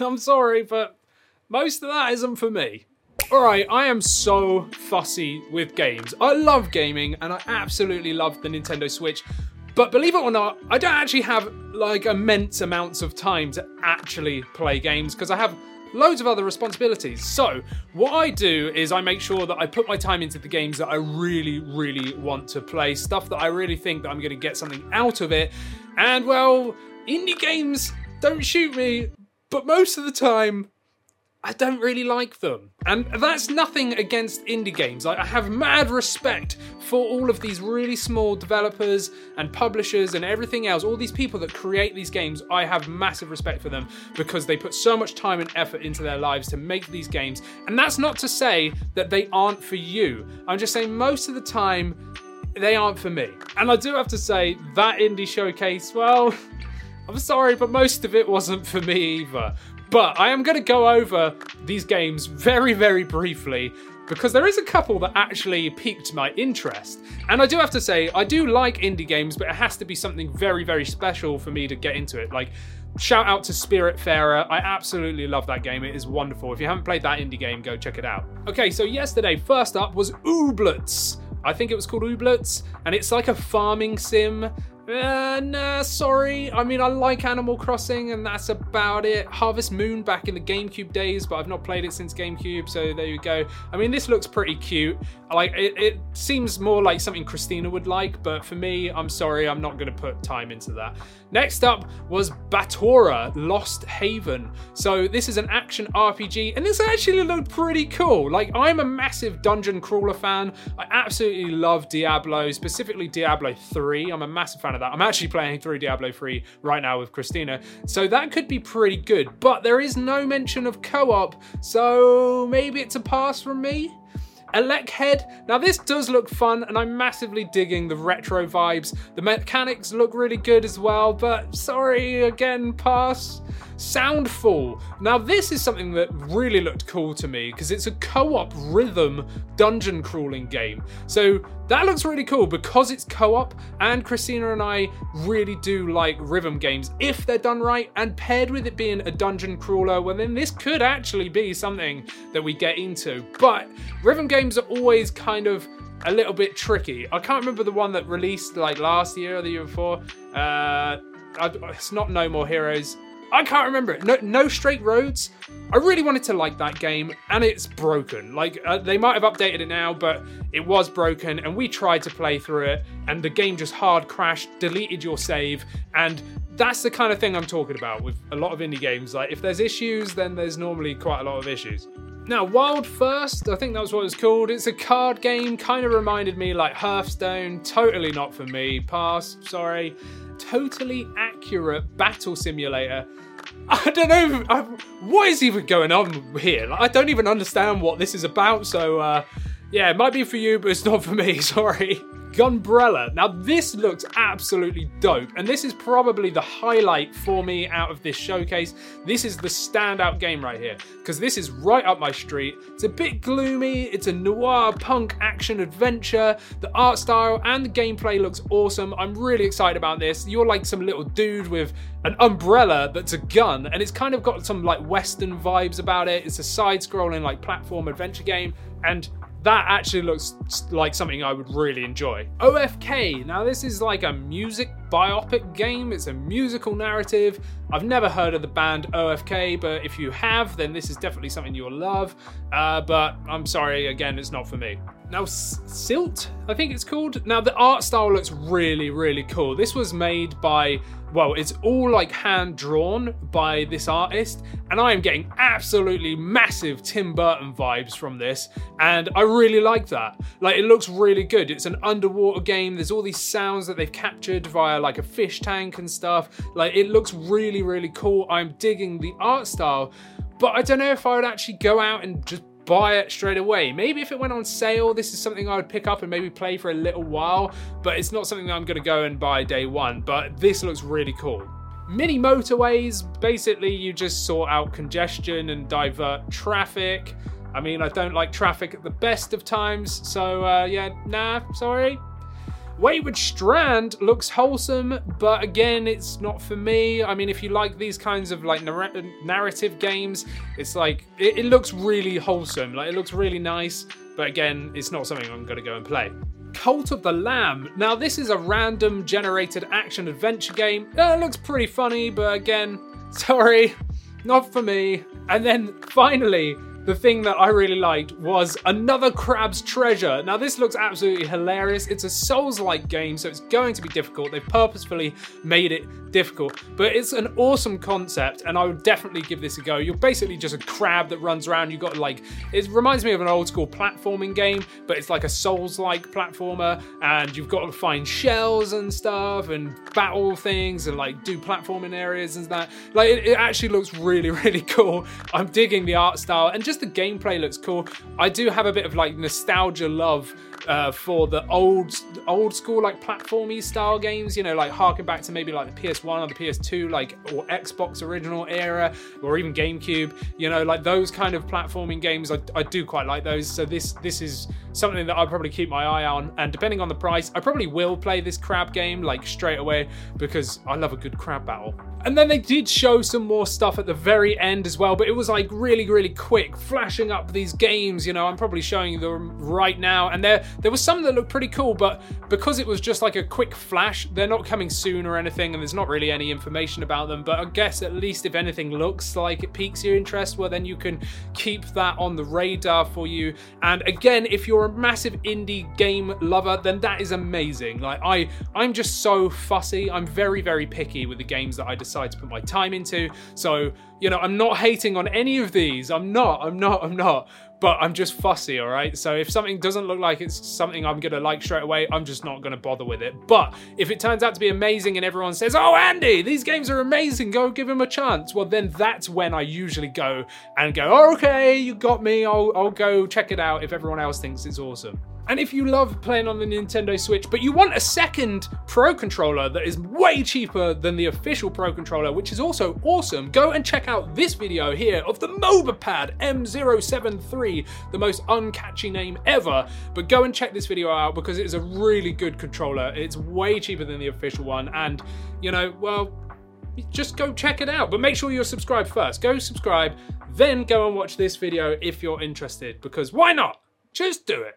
I'm sorry, but most of that isn't for me. Alright, I am so fussy with games. I love gaming and I absolutely love the Nintendo Switch. But believe it or not, I don't actually have like immense amounts of time to actually play games because I have loads of other responsibilities. So, what I do is I make sure that I put my time into the games that I really, really want to play, stuff that I really think that I'm going to get something out of it. And well, indie games don't shoot me, but most of the time, I don't really like them. And that's nothing against indie games. I have mad respect for all of these really small developers and publishers and everything else, all these people that create these games. I have massive respect for them because they put so much time and effort into their lives to make these games. And that's not to say that they aren't for you. I'm just saying most of the time, they aren't for me. And I do have to say, that indie showcase, well, I'm sorry, but most of it wasn't for me either. But I am going to go over these games very, very briefly because there is a couple that actually piqued my interest. And I do have to say, I do like indie games, but it has to be something very, very special for me to get into it. Like, shout out to Spirit Spiritfarer. I absolutely love that game. It is wonderful. If you haven't played that indie game, go check it out. Okay, so yesterday, first up was Ooblets. I think it was called Ooblets, and it's like a farming sim. Uh, nah, sorry. I mean, I like Animal Crossing, and that's about it. Harvest Moon back in the GameCube days, but I've not played it since GameCube, so there you go. I mean, this looks pretty cute. Like, it, it seems more like something Christina would like, but for me, I'm sorry, I'm not going to put time into that. Next up was Batora Lost Haven. So, this is an action RPG, and this actually looked pretty cool. Like, I'm a massive dungeon crawler fan. I absolutely love Diablo, specifically Diablo 3. I'm a massive fan of that. I'm actually playing through Diablo 3 right now with Christina. So that could be pretty good, but there is no mention of co op, so maybe it's a pass from me. Elechead. Now, this does look fun, and I'm massively digging the retro vibes. The mechanics look really good as well, but sorry, again, pass. Soundfall. Now, this is something that really looked cool to me because it's a co op rhythm dungeon crawling game. So, that looks really cool because it's co op, and Christina and I really do like rhythm games if they're done right, and paired with it being a dungeon crawler, well, then this could actually be something that we get into. But rhythm games are always kind of a little bit tricky. I can't remember the one that released like last year or the year before. Uh, it's not No More Heroes. I can't remember it. No, no Straight Roads. I really wanted to like that game, and it's broken. Like uh, they might have updated it now, but it was broken, and we tried to play through it, and the game just hard crashed, deleted your save, and that's the kind of thing I'm talking about with a lot of indie games. Like if there's issues, then there's normally quite a lot of issues. Now, Wild First, I think that's what it's called. It's a card game, kind of reminded me like Hearthstone. Totally not for me. Pass, sorry. Totally accurate battle simulator. I don't know. I, what is even going on here? Like, I don't even understand what this is about. So, uh, yeah, it might be for you, but it's not for me. Sorry. Gunbrella. Now, this looks absolutely dope, and this is probably the highlight for me out of this showcase. This is the standout game right here, because this is right up my street. It's a bit gloomy, it's a noir punk action adventure. The art style and the gameplay looks awesome. I'm really excited about this. You're like some little dude with an umbrella that's a gun, and it's kind of got some like Western vibes about it. It's a side scrolling, like platform adventure game, and that actually looks like something I would really enjoy. OFK, now this is like a music biopic game, it's a musical narrative. I've never heard of the band OFK, but if you have, then this is definitely something you'll love. Uh, but I'm sorry, again, it's not for me. Now, Silt, I think it's called. Now, the art style looks really, really cool. This was made by, well, it's all like hand drawn by this artist, and I am getting absolutely massive Tim Burton vibes from this, and I really like that. Like, it looks really good. It's an underwater game, there's all these sounds that they've captured via like a fish tank and stuff. Like, it looks really, really cool. I'm digging the art style, but I don't know if I would actually go out and just buy it straight away. Maybe if it went on sale, this is something I would pick up and maybe play for a little while, but it's not something that I'm going to go and buy day one. But this looks really cool. Mini motorways, basically, you just sort out congestion and divert traffic. I mean, I don't like traffic at the best of times, so uh, yeah, nah, sorry. Wayward Strand looks wholesome, but again, it's not for me. I mean, if you like these kinds of like narr- narrative games, it's like it, it looks really wholesome. Like it looks really nice, but again, it's not something I'm going to go and play. Cult of the Lamb. Now, this is a random generated action adventure game. Uh, it looks pretty funny, but again, sorry, not for me. And then finally, the thing that I really liked was another Crab's Treasure. Now, this looks absolutely hilarious. It's a Souls like game, so it's going to be difficult. They've purposefully made it difficult, but it's an awesome concept, and I would definitely give this a go. You're basically just a crab that runs around. You've got like, it reminds me of an old school platforming game, but it's like a Souls like platformer, and you've got to find shells and stuff and battle things and like do platforming areas and that. Like, it, it actually looks really, really cool. I'm digging the art style and just the gameplay looks cool. I do have a bit of like nostalgia love uh, for the old old school like platformy style games, you know, like harking back to maybe like the PS1 or the PS2, like or Xbox original era, or even GameCube, you know, like those kind of platforming games. I, I do quite like those. So this this is something that I'll probably keep my eye on. And depending on the price, I probably will play this crab game like straight away because I love a good crab battle. And then they did show some more stuff at the very end as well, but it was like really, really quick, flashing up these games. You know, I'm probably showing them right now, and there there was some that looked pretty cool, but because it was just like a quick flash, they're not coming soon or anything, and there's not really any information about them. But I guess at least if anything looks like it piques your interest, well then you can keep that on the radar for you. And again, if you're a massive indie game lover, then that is amazing. Like I, I'm just so fussy. I'm very, very picky with the games that I decide decide to put my time into. So, you know, I'm not hating on any of these. I'm not, I'm not, I'm not. But I'm just fussy, all right? So if something doesn't look like it's something I'm to like straight away, I'm just not to bother with it. But if it turns out to be amazing and everyone says, oh, Andy, these games are amazing, go give them a chance, well, then that's when I usually go and go, oh, okay, you got me, I'll, I'll go check it out if everyone else thinks it's awesome. And if you love playing on the Nintendo Switch, but you want a second Pro controller that is way cheaper than the official Pro controller, which is also awesome, go and check out this video here of the Mobapad M073, the most uncatchy name ever. But go and check this video out because it is a really good controller. It's way cheaper than the official one, and you know, well, just go check it out. But make sure you're subscribed first. Go subscribe, then go and watch this video if you're interested, because why not? Just do it.